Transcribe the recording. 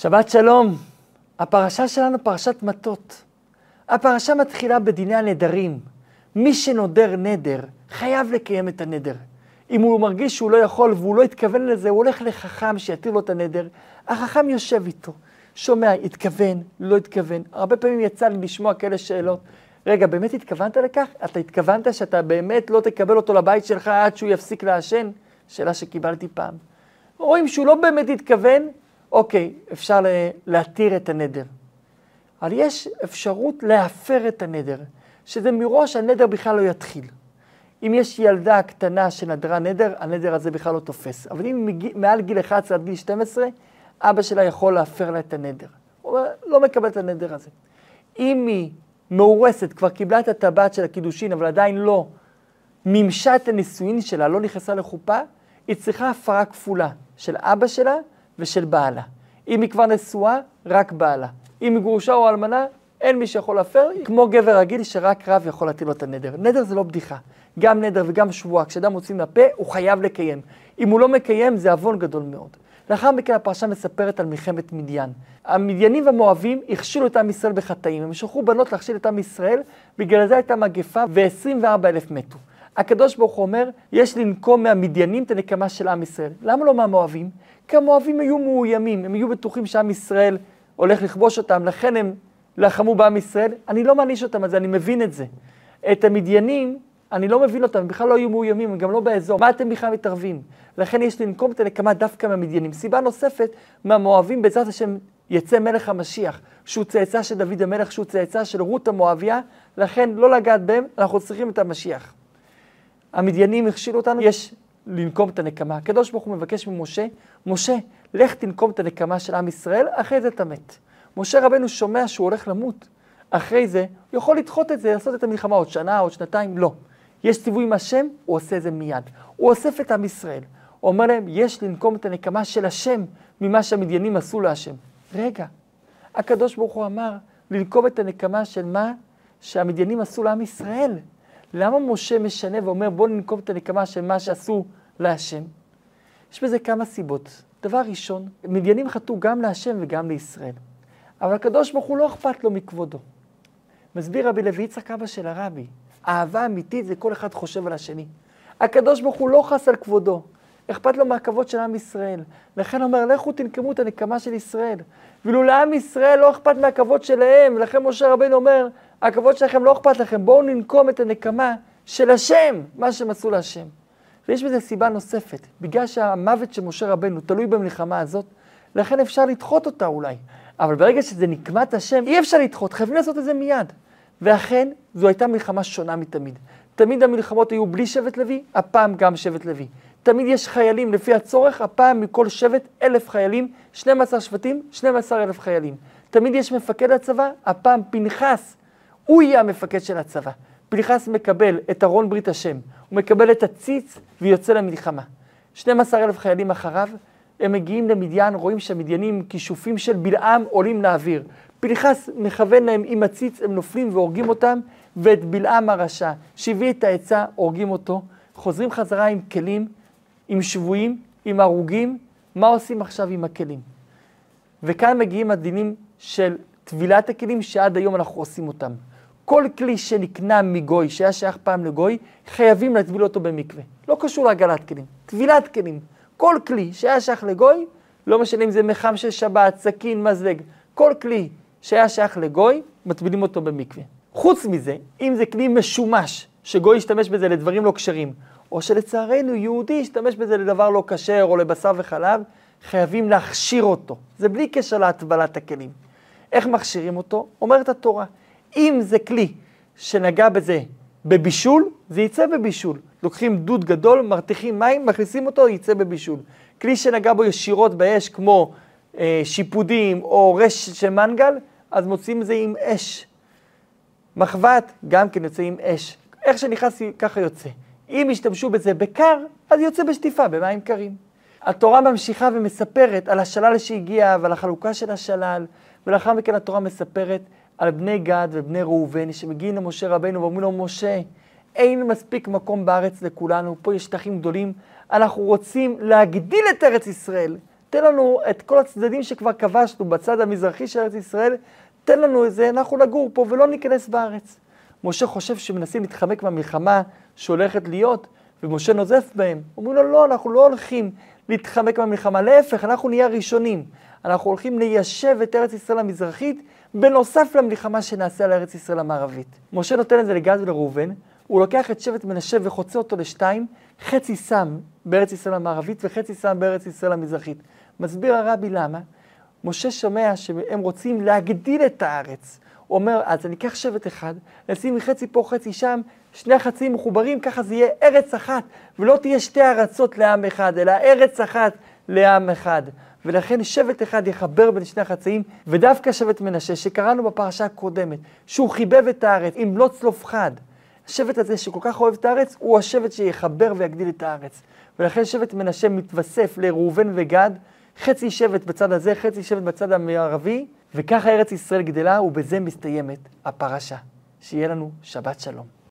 שבת שלום. הפרשה שלנו פרשת מטות. הפרשה מתחילה בדיני הנדרים. מי שנודר נדר, חייב לקיים את הנדר. אם הוא מרגיש שהוא לא יכול והוא לא התכוון לזה, הוא הולך לחכם שיתיר לו את הנדר. החכם יושב איתו, שומע, התכוון, לא התכוון. הרבה פעמים יצא לי לשמוע כאלה שאלות. רגע, באמת התכוונת לכך? אתה התכוונת שאתה באמת לא תקבל אותו לבית שלך עד שהוא יפסיק לעשן? שאלה שקיבלתי פעם. רואים שהוא לא באמת התכוון, אוקיי, אפשר להתיר את הנדר. אבל יש אפשרות להפר את הנדר, שזה מראש הנדר בכלל לא יתחיל. אם יש ילדה קטנה שנדרה נדר, הנדר הזה בכלל לא תופס. אבל אם מגיע, מעל גיל 11 עד גיל 12, אבא שלה יכול להפר לה את הנדר. הוא לא מקבל את הנדר הזה. אם היא מאורסת, כבר קיבלה את הטבעת של הקידושין, אבל עדיין לא מימשה את הנישואין שלה, לא נכנסה לחופה, היא צריכה הפרה כפולה של אבא שלה ושל בעלה. אם היא כבר נשואה, רק בעלה. אם היא גרושה או אלמנה, אין מי שיכול להפר, כמו גבר רגיל שרק רב יכול להטיל לו את הנדר. נדר זה לא בדיחה. גם נדר וגם שבועה, כשאדם מוציא מהפה, הוא חייב לקיים. אם הוא לא מקיים, זה עוון גדול מאוד. לאחר מכן הפרשה מספרת על מלחמת מדיין. המדיינים והמואבים הכשילו את עם ישראל בחטאים. הם שלחו בנות להכשיל את עם ישראל, בגלל זה הייתה מגפה ו-24 אלף מתו. הקדוש ברוך הוא אומר, יש לנקום מהמדיינים את הנקמה של עם ישראל. למה לא מהמואבים? כי המואבים היו מאוימים, הם היו בטוחים שעם ישראל הולך לכבוש אותם, לכן הם לחמו בעם ישראל. אני לא מעניש אותם על זה, אני מבין את זה. את המדיינים, אני לא מבין אותם, הם בכלל לא היו מאוימים, הם גם לא באזור. מה אתם בכלל מתערבים? לכן יש לנקום את הנקמה דווקא מהמדיינים. סיבה נוספת, מהמואבים, בעזרת השם יצא מלך המשיח, שהוא צאצא של דוד המלך, שהוא צאצא של רות המואביה, לכן לא לגעת בהם, אנחנו צריכים את המשיח. המדיינים הכשילו אותנו, יש לנקום את הנקמה. הקדוש ברוך הוא מבקש ממשה, משה, לך תנקום את הנקמה של עם ישראל, אחרי זה אתה מת. משה רבנו שומע שהוא הולך למות. אחרי זה, הוא יכול לדחות את זה, לעשות את המלחמה עוד שנה, עוד שנתיים, לא. יש ציווי עם השם, הוא עושה את זה מיד. הוא אוסף את עם ישראל. הוא אומר להם, יש לנקום את הנקמה של השם ממה שהמדיינים עשו להשם. רגע, הקדוש ברוך הוא אמר, לנקום את הנקמה של מה שהמדיינים עשו לעם ישראל. למה משה משנה ואומר, בואו ננקום את הנקמה של מה שעשו להשם? יש בזה כמה סיבות. דבר ראשון, מדיינים חטאו גם להשם וגם לישראל. אבל הקדוש ברוך הוא לא אכפת לו מכבודו. מסביר רבי לוי יצחק אבא של הרבי, אהבה אמיתית זה כל אחד חושב על השני. הקדוש ברוך הוא לא חס על כבודו, אכפת לו מהכבוד של עם ישראל. לכן אומר, לכו תנקמו את הנקמה של ישראל. ואילו לעם ישראל לא אכפת מהכבוד שלהם, ולכן משה רבינו אומר, הכבוד שלכם לא אכפת לכם, בואו ננקום את הנקמה של השם, מה שהם עשו להשם. ויש בזה סיבה נוספת, בגלל שהמוות של משה רבנו תלוי במלחמה הזאת, לכן אפשר לדחות אותה אולי. אבל ברגע שזה נקמת השם, אי אפשר לדחות, חייבים לעשות את זה מיד. ואכן, זו הייתה מלחמה שונה מתמיד. תמיד המלחמות היו בלי שבט לוי, הפעם גם שבט לוי. תמיד יש חיילים לפי הצורך, הפעם מכל שבט אלף חיילים, 12 שבטים, 12 אלף חיילים. תמיד יש מפקד הצבא, הפעם פנחס, הוא יהיה המפקד של הצבא. פנחס מקבל את ארון ברית השם, הוא מקבל את הציץ ויוצא למלחמה. 12 אלף חיילים אחריו, הם מגיעים למדיין, רואים שהמדיינים כישופים של בלעם עולים לאוויר. פנחס מכוון להם עם הציץ, הם נופלים והורגים אותם, ואת בלעם הרשע, שהביא את העצה, הורגים אותו. חוזרים חזרה עם כלים, עם שבויים, עם הרוגים, מה עושים עכשיו עם הכלים? וכאן מגיעים הדינים של טבילת הכלים שעד היום אנחנו עושים אותם. כל כלי שנקנה מגוי, שהיה שייך פעם לגוי, חייבים להטביל אותו במקווה. לא קשור להגלת כלים, טבילת כלים. כל כלי שהיה שייך לגוי, לא משנה אם זה מחם של שבת, סכין, מזלג, כל כלי שהיה שייך לגוי, מטבילים אותו במקווה. חוץ מזה, אם זה כלי משומש, שגוי ישתמש בזה לדברים לא כשרים, או שלצערנו יהודי ישתמש בזה לדבר לא כשר או לבשר וחלב, חייבים להכשיר אותו. זה בלי קשר להטבלת הכלים. איך מכשירים אותו? אומרת התורה, אם זה כלי שנגע בזה בבישול, זה יצא בבישול. לוקחים דוד גדול, מרתיחים מים, מכניסים אותו, יצא בבישול. כלי שנגע בו ישירות באש, כמו אה, שיפודים או רש של מנגל, אז מוצאים את זה עם אש. מחבת, גם כן יוצא עם אש. איך שנכנס, ככה יוצא. אם ישתמשו בזה בקר, אז יוצא בשטיפה, במים קרים. התורה ממשיכה ומספרת על השלל שהגיע ועל החלוקה של השלל, ולאחר מכן התורה מספרת על בני גד ובני ראובן שמגיעים למשה רבנו ואומרים לו, משה, אין מספיק מקום בארץ לכולנו, פה יש שטחים גדולים, אנחנו רוצים להגדיל את ארץ ישראל, תן לנו את כל הצדדים שכבר כבשנו בצד המזרחי של ארץ ישראל, תן לנו את זה, אנחנו נגור פה ולא ניכנס בארץ. משה חושב שמנסים להתחמק מהמלחמה שהולכת להיות, ומשה נוזף בהם. אומרים לו, לא, אנחנו לא הולכים להתחמק מהמלחמה, להפך, אנחנו נהיה הראשונים. אנחנו הולכים ליישב את ארץ ישראל המזרחית, בנוסף למלחמה שנעשה על ארץ ישראל המערבית. משה נותן את זה לגד ולראובן, הוא לוקח את שבט מנשה וחוצה אותו לשתיים, חצי שם בארץ ישראל המערבית וחצי שם בארץ ישראל המזרחית. מסביר הרבי למה. משה שומע שהם רוצים להגדיל את הארץ. הוא אומר, אז אני אקח שבט אחד, נשים חצי פה, חצי שם, שני החצים מחוברים, ככה זה יהיה ארץ אחת, ולא תהיה שתי ארצות לעם אחד, אלא ארץ אחת לעם אחד. ולכן שבט אחד יחבר בין שני החצאים, ודווקא שבט מנשה, שקראנו בפרשה הקודמת, שהוא חיבב את הארץ עם לא צלופחד. השבט הזה שכל כך אוהב את הארץ, הוא השבט שיחבר ויגדיל את הארץ. ולכן שבט מנשה מתווסף לראובן וגד, חצי שבט בצד הזה, חצי שבט בצד המערבי, וככה ארץ ישראל גדלה, ובזה מסתיימת הפרשה. שיהיה לנו שבת שלום.